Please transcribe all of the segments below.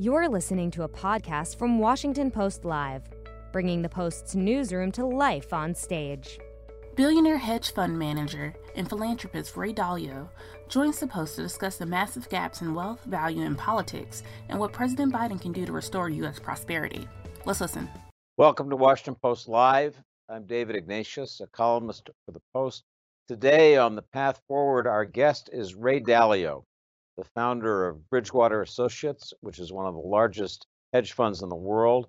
You're listening to a podcast from Washington Post Live, bringing the Post's newsroom to life on stage. Billionaire hedge fund manager and philanthropist Ray Dalio joins the Post to discuss the massive gaps in wealth, value, and politics and what President Biden can do to restore U.S. prosperity. Let's listen. Welcome to Washington Post Live. I'm David Ignatius, a columnist for the Post. Today on the Path Forward, our guest is Ray Dalio, the founder of Bridgewater Associates, which is one of the largest hedge funds in the world.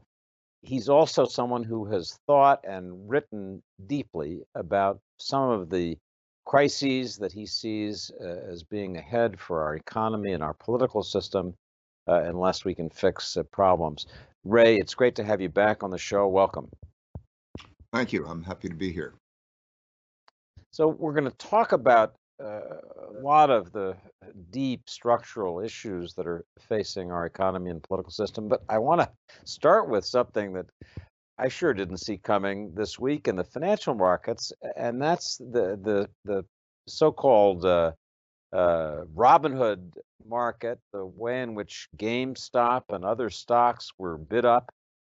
He's also someone who has thought and written deeply about some of the crises that he sees uh, as being ahead for our economy and our political system uh, unless we can fix uh, problems. Ray, it's great to have you back on the show. Welcome. Thank you. I'm happy to be here. So we're going to talk about a lot of the deep structural issues that are facing our economy and political system. But I want to start with something that I sure didn't see coming this week in the financial markets, and that's the the the so-called uh, uh, Robinhood market, the way in which GameStop and other stocks were bid up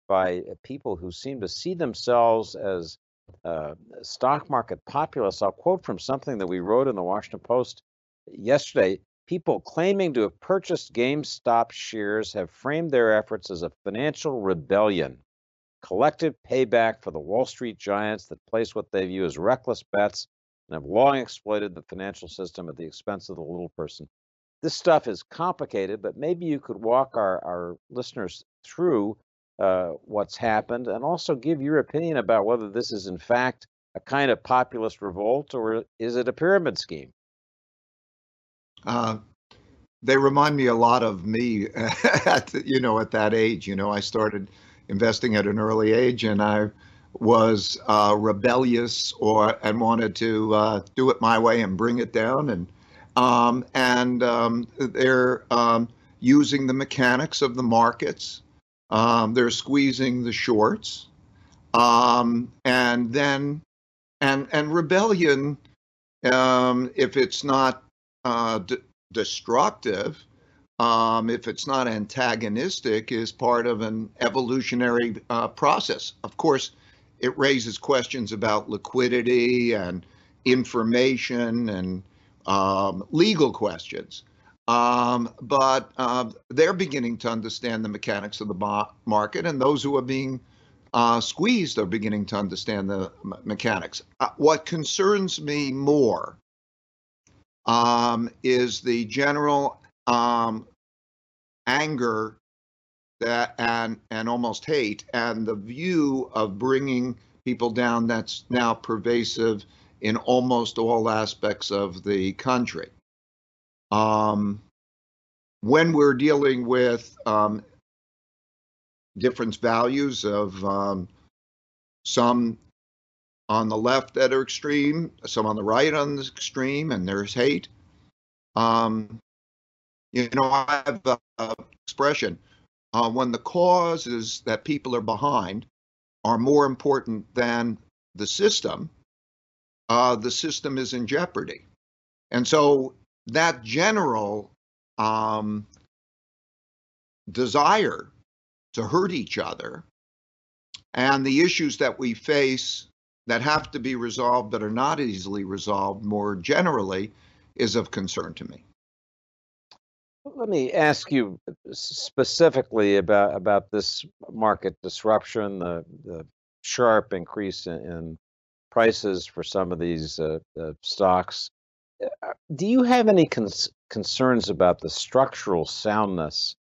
by people who seem to see themselves as uh, stock market populists. I'll quote from something that we wrote in the Washington Post yesterday. People claiming to have purchased GameStop shares have framed their efforts as a financial rebellion, collective payback for the Wall Street giants that place what they view as reckless bets and have long exploited the financial system at the expense of the little person. This stuff is complicated, but maybe you could walk our, our listeners through uh, what's happened and also give your opinion about whether this is, in fact, a kind of populist revolt or is it a pyramid scheme? Uh, they remind me a lot of me at you know at that age. You know, I started investing at an early age, and I was uh, rebellious or and wanted to uh, do it my way and bring it down, and um, and um, they're um, using the mechanics of the markets um, they're squeezing the shorts, um, and then and and rebellion, um, if it's not uh, d- destructive, um, if it's not antagonistic, is part of an evolutionary uh, process. Of course, it raises questions about liquidity and information and um, legal questions. Um, but uh, they're beginning to understand the mechanics of the market, and those who are being uh, squeezed are beginning to understand the mechanics. Uh, what concerns me more um, is the general um, anger that and and almost hate, and the view of bringing people down that's now pervasive in almost all aspects of the country. Um, when we're dealing with um, different values of um, some on the left that are extreme, some on the right on the extreme, and there's hate. Um, you know, I have an expression uh, when the causes that people are behind are more important than the system, uh, the system is in jeopardy. And so that general um, desire to hurt each other and the issues that we face that have to be resolved but are not easily resolved more generally is of concern to me. Let me ask you specifically about about this market disruption, the the sharp increase in, in prices for some of these uh, uh, stocks. Do you have any cons- concerns about the structural soundness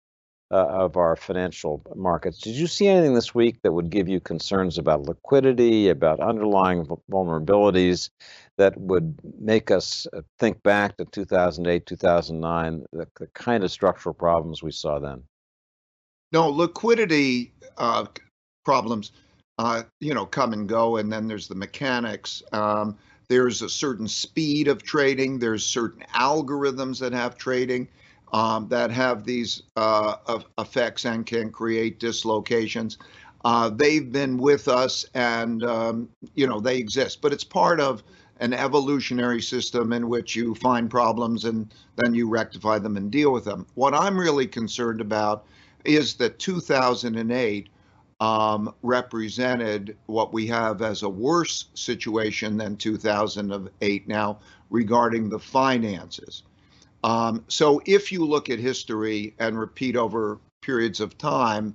uh, of our financial markets? Did you see anything this week that would give you concerns about liquidity, about underlying vulnerabilities that would make us uh, think back to 2008, 2009, the, the kind of structural problems we saw then? No, liquidity uh, problems, uh, you know, come and go, and then there's the mechanics. Um, there's a certain speed of trading. There's certain algorithms that have trading um, that have these uh, effects and can create dislocations. Uh, they've been with us, and um, you know they exist. But it's part of an evolutionary system in which you find problems and then you rectify them and deal with them. What I'm really concerned about is that 2008 um, represented what we have as a worse situation than 2008 now regarding the finances. Um, so if you look at history and repeat over periods of time,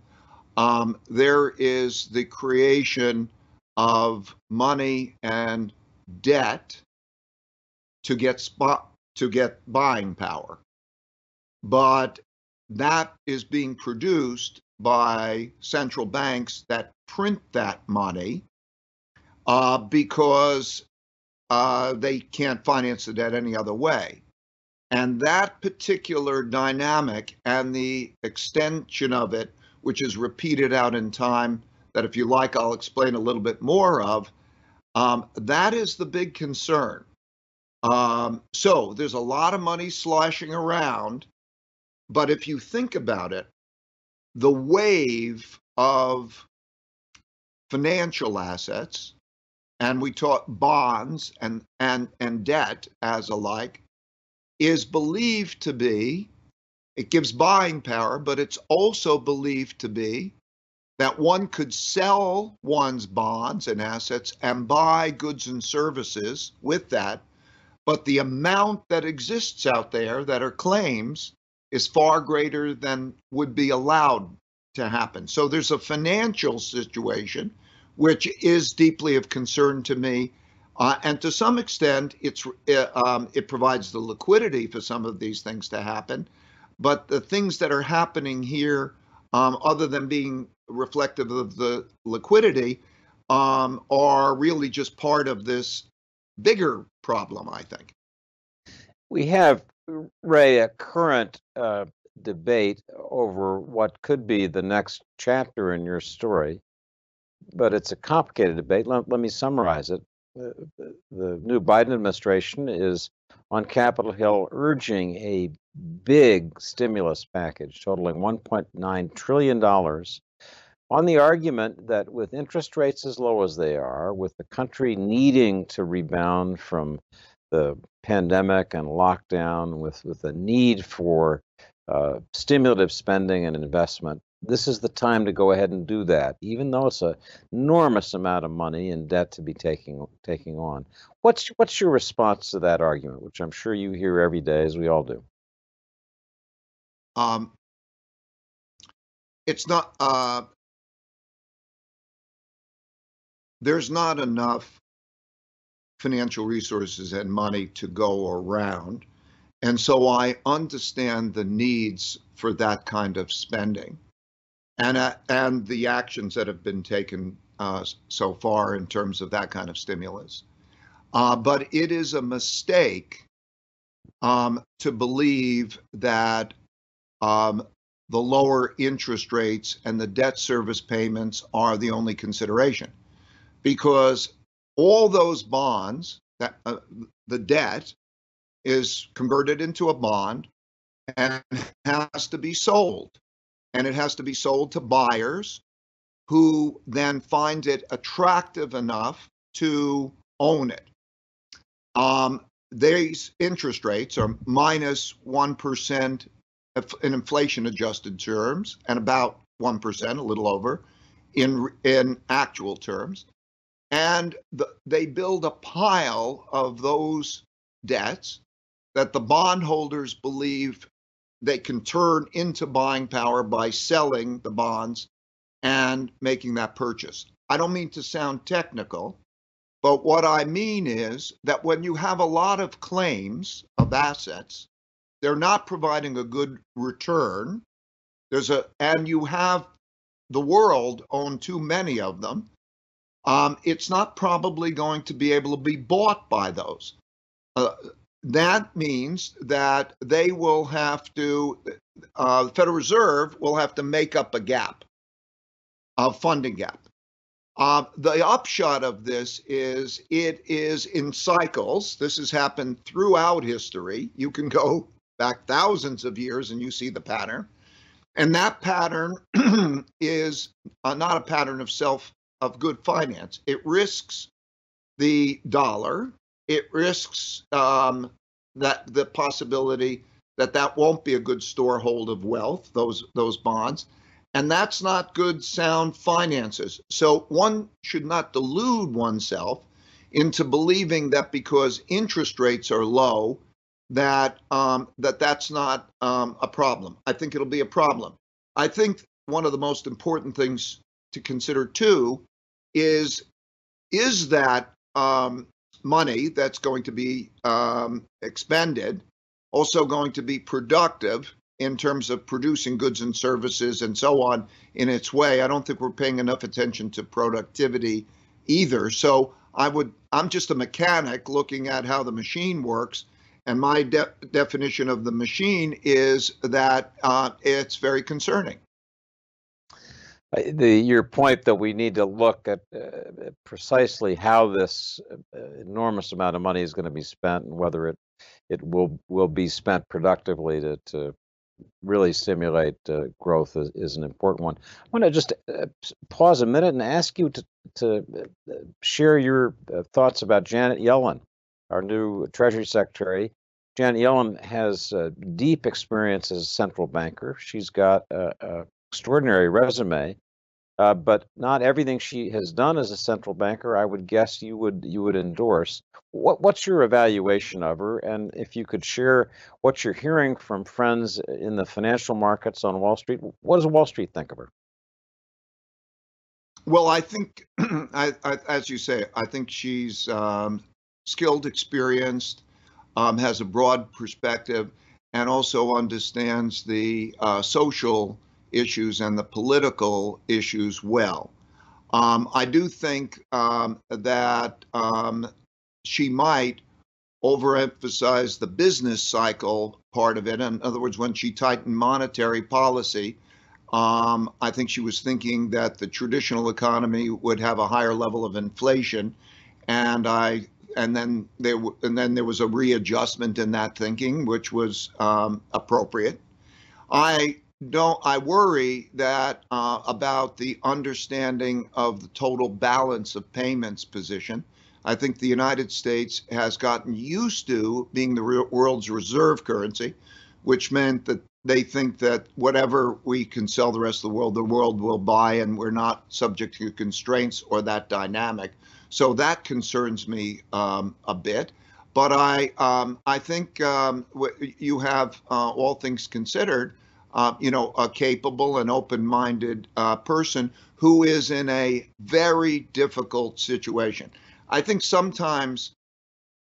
um, there is the creation of money and debt to get spot to get buying power. But that is being produced by central banks that print that money uh, because uh, they can't finance the debt any other way. And that particular dynamic and the extension of it, which is repeated out in time, that if you like, I'll explain a little bit more of, um, that is the big concern. Um, so there's a lot of money sloshing around. But if you think about it, the wave of financial assets, and we taught bonds and, and, and debt as alike, is believed to be, it gives buying power, but it's also believed to be that one could sell one's bonds and assets and buy goods and services with that. But the amount that exists out there that are claims is far greater than would be allowed to happen. So there's a financial situation which is deeply of concern to me. Uh, and to some extent, it's uh, um, it provides the liquidity for some of these things to happen. But the things that are happening here, um, other than being reflective of the liquidity, um, are really just part of this bigger problem, I think. We have Ray, a current uh, debate over what could be the next chapter in your story, but it's a complicated debate. Let, let me summarize it. Uh, the new Biden administration is on Capitol Hill urging a big stimulus package totaling $1.9 trillion on the argument that with interest rates as low as they are, with the country needing to rebound from the pandemic and lockdown, with, with the need for uh, stimulative spending and investment, this is the time to go ahead and do that, even though it's an enormous amount of money and debt to be taking taking on. What's what's your response to that argument, which I'm sure you hear every day, as we all do? Um, it's not. Uh, there's not enough financial resources and money to go around. And so I understand the needs for that kind of spending and, uh, and the actions that have been taken uh, so far in terms of that kind of stimulus. Uh, but it is a mistake um, to believe that um, the lower interest rates and the debt service payments are the only consideration because all those bonds that uh, the debt is converted into a bond and has to be sold. And it has to be sold to buyers who then find it attractive enough to own it. Um, these interest rates are minus 1 in inflation adjusted terms and about 1% a little over in in actual terms and the, they build a pile of those debts that the bondholders believe they can turn into buying power by selling the bonds and making that purchase. I don't mean to sound technical, but what I mean is that when you have a lot of claims of assets, they're not providing a good return. There's a and you have the world own too many of them um, it's not probably going to be able to be bought by those. Uh, that means that they will have to, uh, the Federal Reserve will have to make up a gap, a funding gap. Uh, the upshot of this is it is in cycles. This has happened throughout history. You can go back thousands of years and you see the pattern. And that pattern is uh, not a pattern of self of good finance. It risks the dollar. It risks um, that the possibility that that won't be a good storehold of wealth, those those bonds, and that's not good sound finances. So one should not delude oneself into believing that because interest rates are low, that um, that that's not um, a problem. I think it'll be a problem. I think one of the most important things to consider too is is that um, money that's going to be um, expended also going to be productive in terms of producing goods and services and so on in its way. I don't think we're paying enough attention to productivity either. So I would I'm just a mechanic looking at how the machine works. And my de- definition of the machine is that uh, it's very concerning. The, your point that we need to look at uh, precisely how this uh, enormous amount of money is going to be spent and whether it it will will be spent productively to, to really stimulate uh, growth is, is, an important one. I want to just uh, pause a minute and ask you to, to uh, share your uh, thoughts about Janet Yellen, our new Treasury Secretary. Janet Yellen has deep experience as a central banker. She's got an extraordinary resume. Uh, but not everything she has done as a central banker, I would guess you would you would endorse. What, what's your evaluation of her? And if you could share what you're hearing from friends in the financial markets on Wall Street, what does Wall Street think of her? Well, I think, I, I, as you say, I think she's um, skilled, experienced, um, has a broad perspective, and also understands the uh, social issues and the political issues well. Um, I do think um, that um, she might overemphasize the business cycle part of it. In other words, when she tightened monetary policy, um, I think she was thinking that the traditional economy would have a higher level of inflation, and I and then there and then there was a readjustment in that thinking, which was um, appropriate. I don't I worry that uh, about the understanding of the total balance of payments position. I think the United States has gotten used to being the world's reserve currency, which meant that they think that whatever we can sell the rest of the world, the world will buy, and we're not subject to constraints or that dynamic. So that concerns me um, a bit. But I, um, I think um, you have, uh, all things considered, uh, you know, a capable and open-minded uh, person who is in a very difficult situation. I think sometimes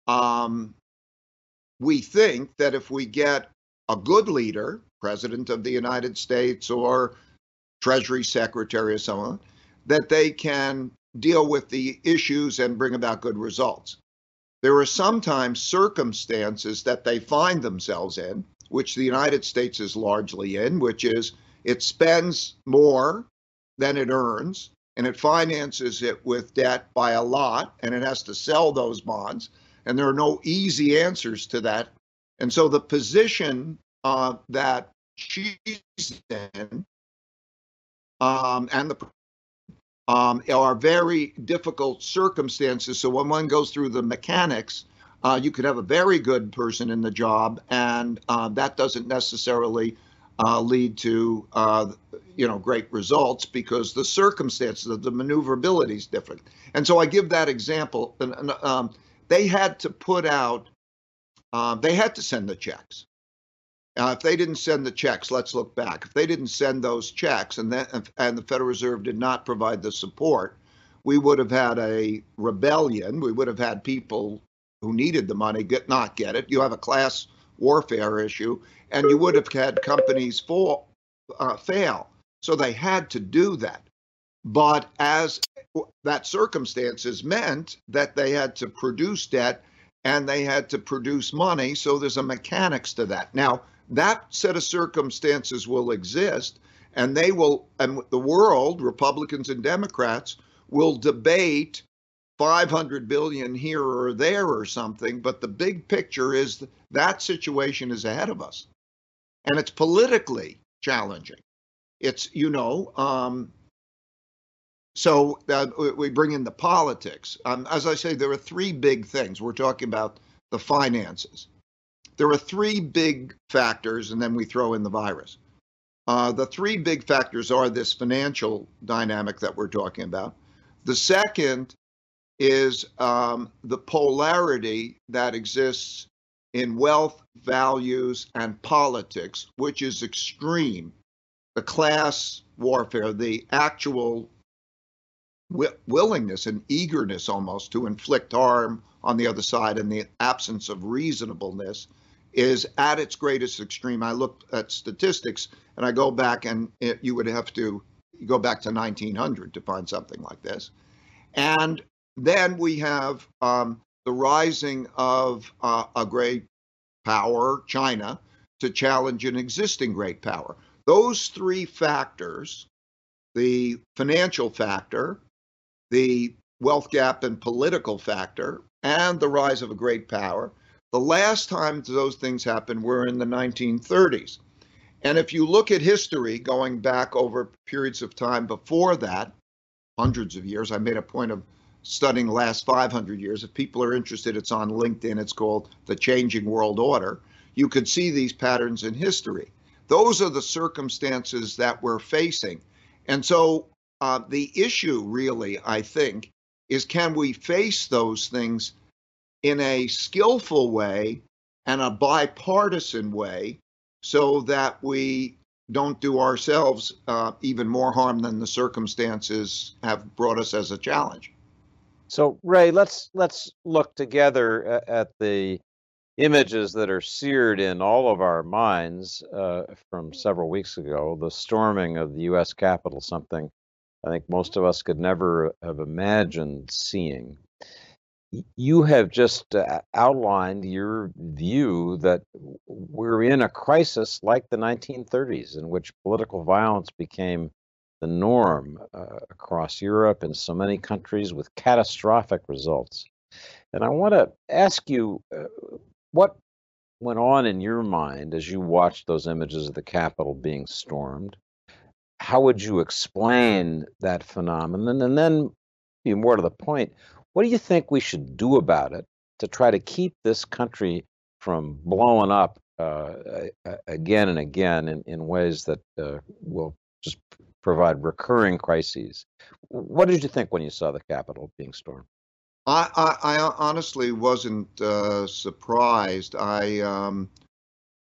um, we think that if we get a good leader, president of the United States or Treasury Secretary or someone, that they can deal with the issues and bring about good results. There are sometimes circumstances that they find themselves in which the United States is largely in, which is it spends more than it earns and it finances it with debt by a lot and it has to sell those bonds. And there are no easy answers to that. And so the position uh, that she's in um, and the um, are very difficult circumstances. So when one goes through the mechanics, uh, you could have a very good person in the job, and uh, that doesn't necessarily uh, lead to uh, you know great results because the circumstances of the maneuverability is different. And so I give that example. And, and um, they had to put out, uh, they had to send the checks. Uh, if they didn't send the checks, let's look back. If they didn't send those checks, and then and the Federal Reserve did not provide the support, we would have had a rebellion. We would have had people who needed the money get not get it. You have a class warfare issue, and you would have had companies fall, uh, fail. So they had to do that. But as that circumstances meant that they had to produce debt and they had to produce money. So there's a mechanics to that. Now, that set of circumstances will exist, and they will, and the world, Republicans and Democrats, will debate 500 billion here or there or something, but the big picture is that situation is ahead of us. And it's politically challenging. It's, you know, um, so uh, we bring in the politics. Um, as I say, there are three big things. We're talking about the finances. there are three big factors, and then we throw in the virus. Uh, the three big factors are this financial dynamic that we're talking about. The second is um, the polarity that exists in wealth, values, and politics, which is extreme. The class warfare, the actual wi- willingness and eagerness almost to inflict harm on the other side, and the absence of reasonableness is at its greatest extreme. I looked at statistics and I go back, and it, you would have to go back to 1900 to find something like this. And then we have um, the rising of uh, a great power, China, to challenge an existing great power. Those three factors the financial factor, the wealth gap and political factor, and the rise of a great power. The last time those things happened were in the 1930s. And if you look at history going back over periods of time before that, hundreds of years, I made a point of studying the last 500 years. If people are interested, it's on LinkedIn. It's called The Changing World Order. You could see these patterns in history. Those are the circumstances that we're facing. And so uh, the issue, really, I think, is can we face those things in a skillful way and a bipartisan way so that we don't do ourselves uh, even more harm than the circumstances have brought us as a challenge. So Ray, let's let's look together at the images that are seared in all of our minds uh, from several weeks ago. The storming of the U.S. Capitol, something I think most of us could never have imagined seeing. You have just uh, outlined your view that we're in a crisis like the 1930s, in which political violence became the norm uh, across Europe and so many countries with catastrophic results. And I want to ask you uh, what went on in your mind as you watched those images of the Capitol being stormed? How would you explain that phenomenon? And then, more to the point, what do you think we should do about it to try to keep this country from blowing up uh, again and again in, in ways that uh, will just provide recurring crises. What did you think when you saw the Capitol being stormed? I, I, I honestly wasn't uh, surprised. I um,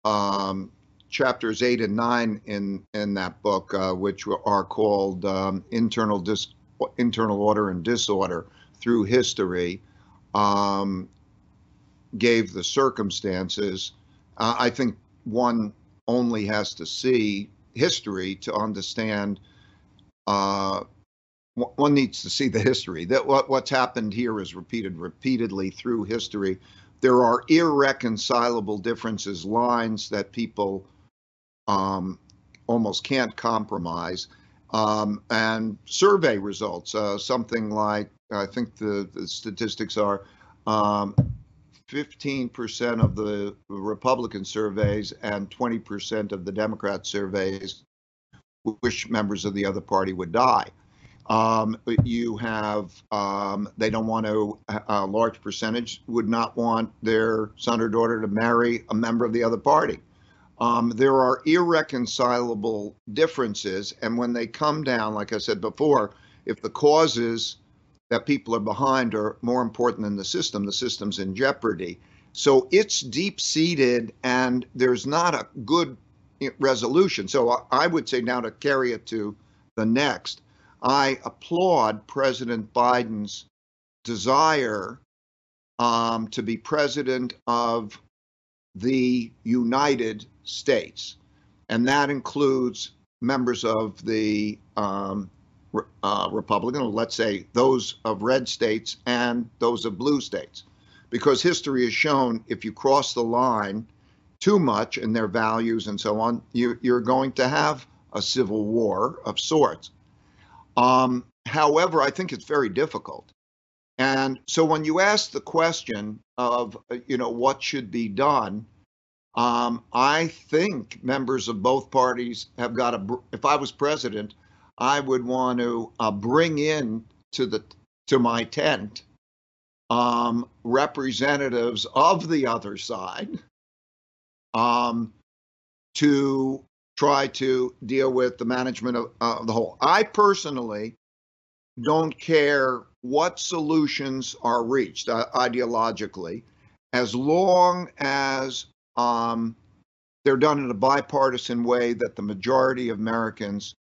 um, chapters eight and nine in in that book, uh, which are called um, internal dis- internal order and disorder through history, um, gave the circumstances. Uh, I think one only has to see history to understand uh, one needs to see the history. That what, what's happened here is repeated repeatedly through history. There are irreconcilable differences, lines that people um, almost can't compromise. Um, and survey results, uh, something like I think the, the statistics are um, 15% of the Republican surveys and 20% of the Democrat surveys wish members of the other party would die. Um, you have, um, they don't want to, a large percentage would not want their son or daughter to marry a member of the other party. Um, there are irreconcilable differences. And when they come down, like I said before, if the causes that people are behind are more important than the system, the system's in jeopardy. So it's deep seated, and there's not a good resolution. So I would say now to carry it to the next, I applaud President Biden's desire um, to be president of the United States. And that includes members of the um, uh, Republican, or let's say those of red states and those of blue states. Because history has shown if you cross the line, too much in their values and so on, you, are going to have a civil war of sorts. Um, however, I think it's very difficult. And so when you ask the question of, you know, what should be done, um, I think members of both parties have got to, if I was president, I would want to uh, bring in to the to my tent um, representatives of the other side um, to try to deal with the management of uh, the whole. I personally don't care what solutions are reached uh, ideologically, as long as um, they're done in a bipartisan way that the majority of Americans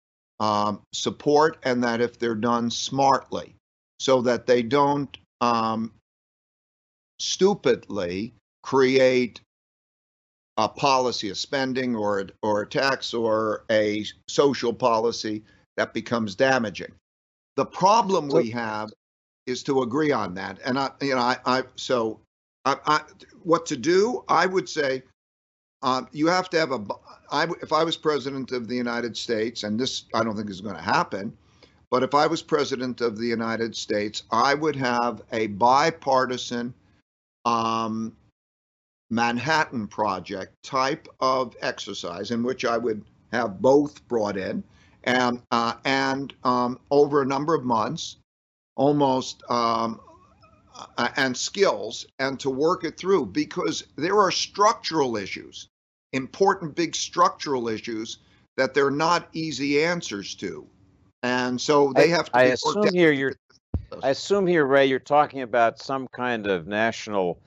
um, support, and that if they're done smartly, so that they don't um, stupidly create a policy of spending or or a tax or a social policy that becomes damaging. The problem we have is to agree on that. And I, you know, I, I so I, I, what to do? I would say um, you have to have a. I, if I was president of the United States, and this I don't think is going to happen, but if I was president of the United States, I would have a bipartisan um, Manhattan Project type of exercise in which I would have both brought in, and uh, and um, over a number of months, almost um, uh, and skills, and to work it through because there are structural issues, important big structural issues that they're not easy answers to, and so they have to. I assume here you're. I assume here, Ray, you're talking about some kind of national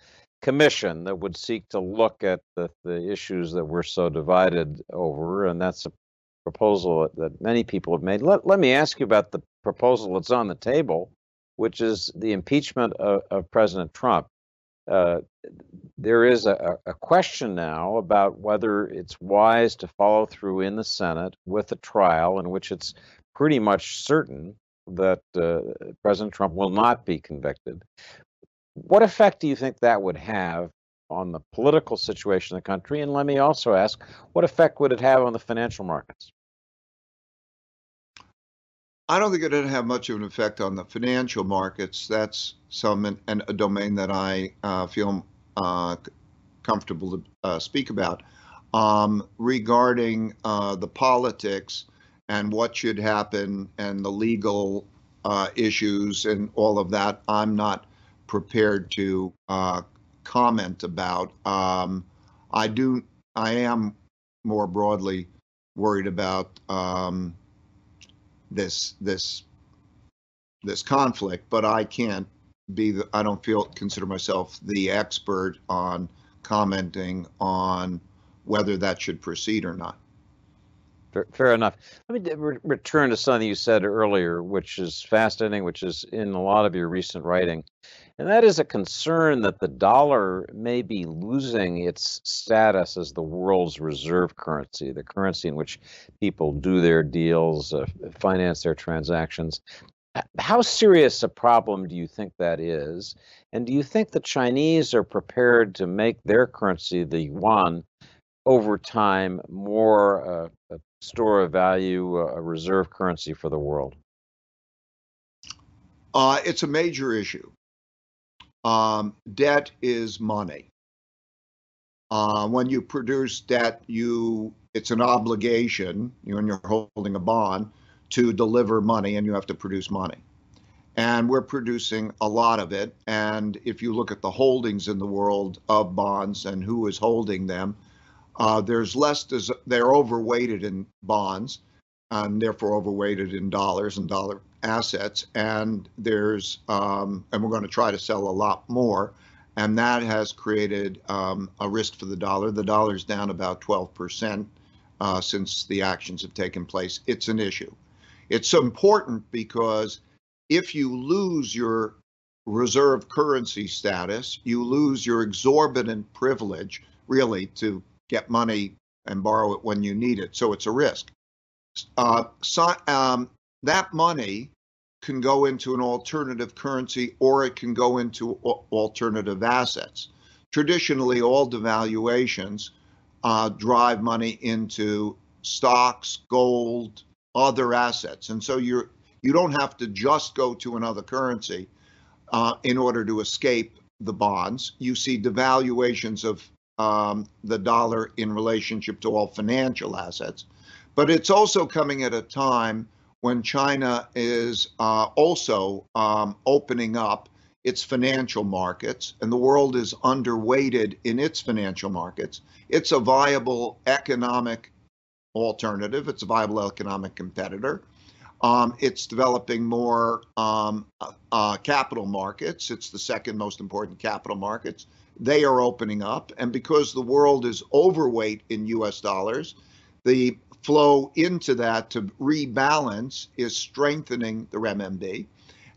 commission that would seek to look at the, the issues that we're so divided over, and that's a proposal that many people have made. Let, let me ask you about the proposal that's on the table, which is the impeachment of, of President Trump. Uh, there is a, a, question now about whether it's wise to follow through in the Senate with a trial in which it's pretty much certain that uh, President Trump will not be convicted. What effect do you think that would have on the political situation in the country? And let me also ask, what effect would it have on the financial markets? I don't think it would have much of an effect on the financial markets. That's some and a domain that I uh, feel uh, comfortable to uh, speak about. Um, regarding uh, the politics and what should happen and the legal uh, issues and all of that, I'm not prepared to uh, comment about. Um, I do. I am more broadly worried about um, this this this conflict, but I can't be the. I don't feel consider myself the expert on commenting on whether that should proceed or not. Fair, enough. Let me re- return to something you said earlier, which is fascinating, which is in a lot of your recent writing. And that is a concern that the dollar may be losing its status as the world's reserve currency, the currency in which people do their deals, uh, finance their transactions. How serious a problem do you think that is? And do you think the Chinese are prepared to make their currency, the yuan, over time more uh, a store of value, a reserve currency for the world? Uh, it's a major issue. Um, debt is money. Uh, when you produce debt, you it's an obligation. You when you're holding a bond to deliver money, and you have to produce money. And we're producing a lot of it. And if you look at the holdings in the world of bonds and who is holding them, uh, there's less, des- they're overweighted in bonds and therefore overweighted in dollars and dollar assets. And there's, um, and we're going to try to sell a lot more. And that has created um, a risk for the dollar. The dollar's down about 12% uh, since the actions have taken place. It's an issue. It's important because if you lose your reserve currency status, you lose your exorbitant privilege, really, to get money and borrow it when you need it. So it's a risk. Uh, so, um, that money can go into an alternative currency or it can go into alternative assets. Traditionally, all devaluations uh, drive money into stocks, gold, other assets, and so you're you don't have to just go to another currency uh, in order to escape the bonds. You see devaluations of um, the dollar in relationship to all financial assets. But it's also coming at a time when China is uh, also um, opening up its financial markets, and the world is underweighted in its financial markets, it's a viable economic alternative. It's a viable economic competitor. Um, it's developing more um, uh, uh, capital markets. It's the second most important capital markets. They are opening up. And because the world is overweight in US dollars, the flow into that to rebalance is strengthening the renminbi.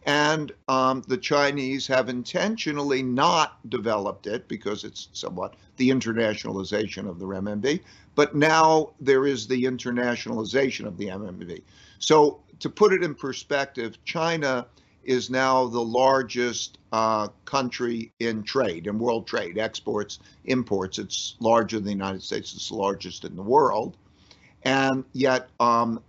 And um, the Chinese have intentionally not developed it because it's somewhat the internationalization of the renminbi. But now there is the internationalization of the renminbi. So to put it in perspective, China is now the largest uh, country in trade, in world trade, exports, imports. It's larger than the United States, it's the largest in the world. And yet, um,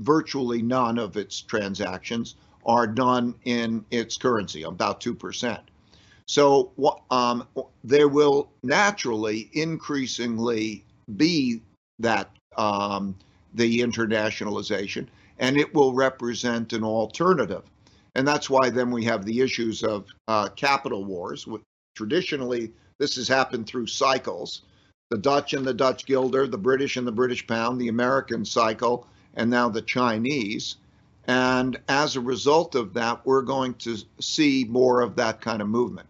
virtually none of its transactions are done in its currency, about 2%. So um, there will naturally, increasingly be that um, the internationalization, and it will represent an alternative. And that's why then we have the issues of uh, capital wars. Traditionally, this has happened through cycles the Dutch and the Dutch guilder, the British and the British pound, the American cycle, and now the Chinese. And as a result of that, we're going to see more of that kind of movement.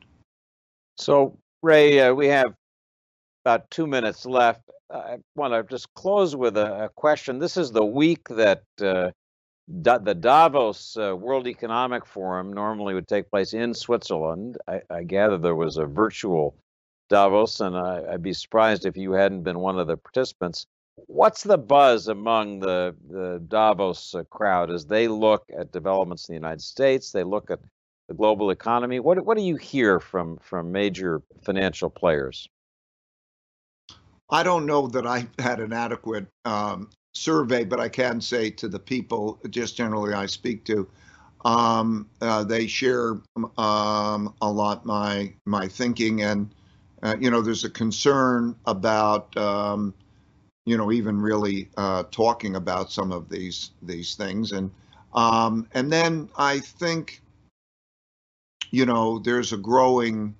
So, Ray, uh, we have about two minutes left. I want to just close with a, a question. This is the week that uh, da- the Davos uh, World Economic Forum normally would take place in Switzerland. I, I gather there was a virtual Davos, and I, would be surprised if you hadn't been one of the participants. What's the buzz among the, the Davos uh, crowd as they look at developments in the United States? They look at the global economy. What, what do you hear from, from major financial players? I don't know that I had an adequate um, survey, but I can say to the people, just generally I speak to, um, uh, they share um, a lot my my thinking, and uh, you know, there's a concern about um, you know even really uh, talking about some of these these things, and um, and then I think you know there's a growing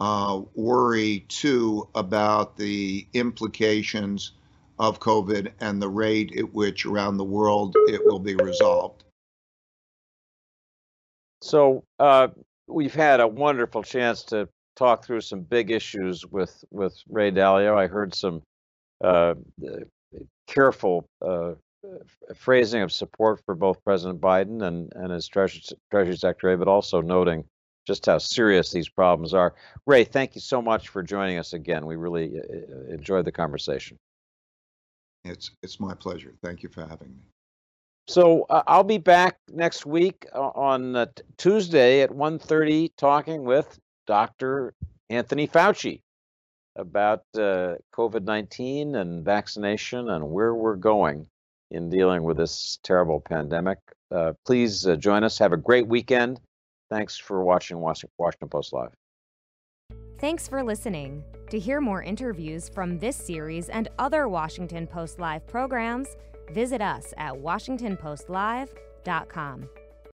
uh, worry too about the implications of COVID and the rate at which around the world it will be resolved. So uh, we've had a wonderful chance to talk through some big issues with with Ray Dalio. I heard some uh, careful uh, phrasing of support for both President Biden and and his Treasury, Treasury Secretary, but also noting just how serious these problems are. Ray, thank you so much for joining us again. We really uh, uh, enjoyed the conversation. It's it's my pleasure. Thank you for having me. So uh, I'll be back next week uh, on uh, Tuesday at 1:30 talking with Dr. Anthony Fauci about uh, COVID-19 and vaccination and where we're going in dealing with this terrible pandemic. Uh, please uh, join us. Have a great weekend. Thanks for watching Washington Post Live. Thanks for listening. To hear more interviews from this series and other Washington Post Live programs, visit us at WashingtonPostLive.com.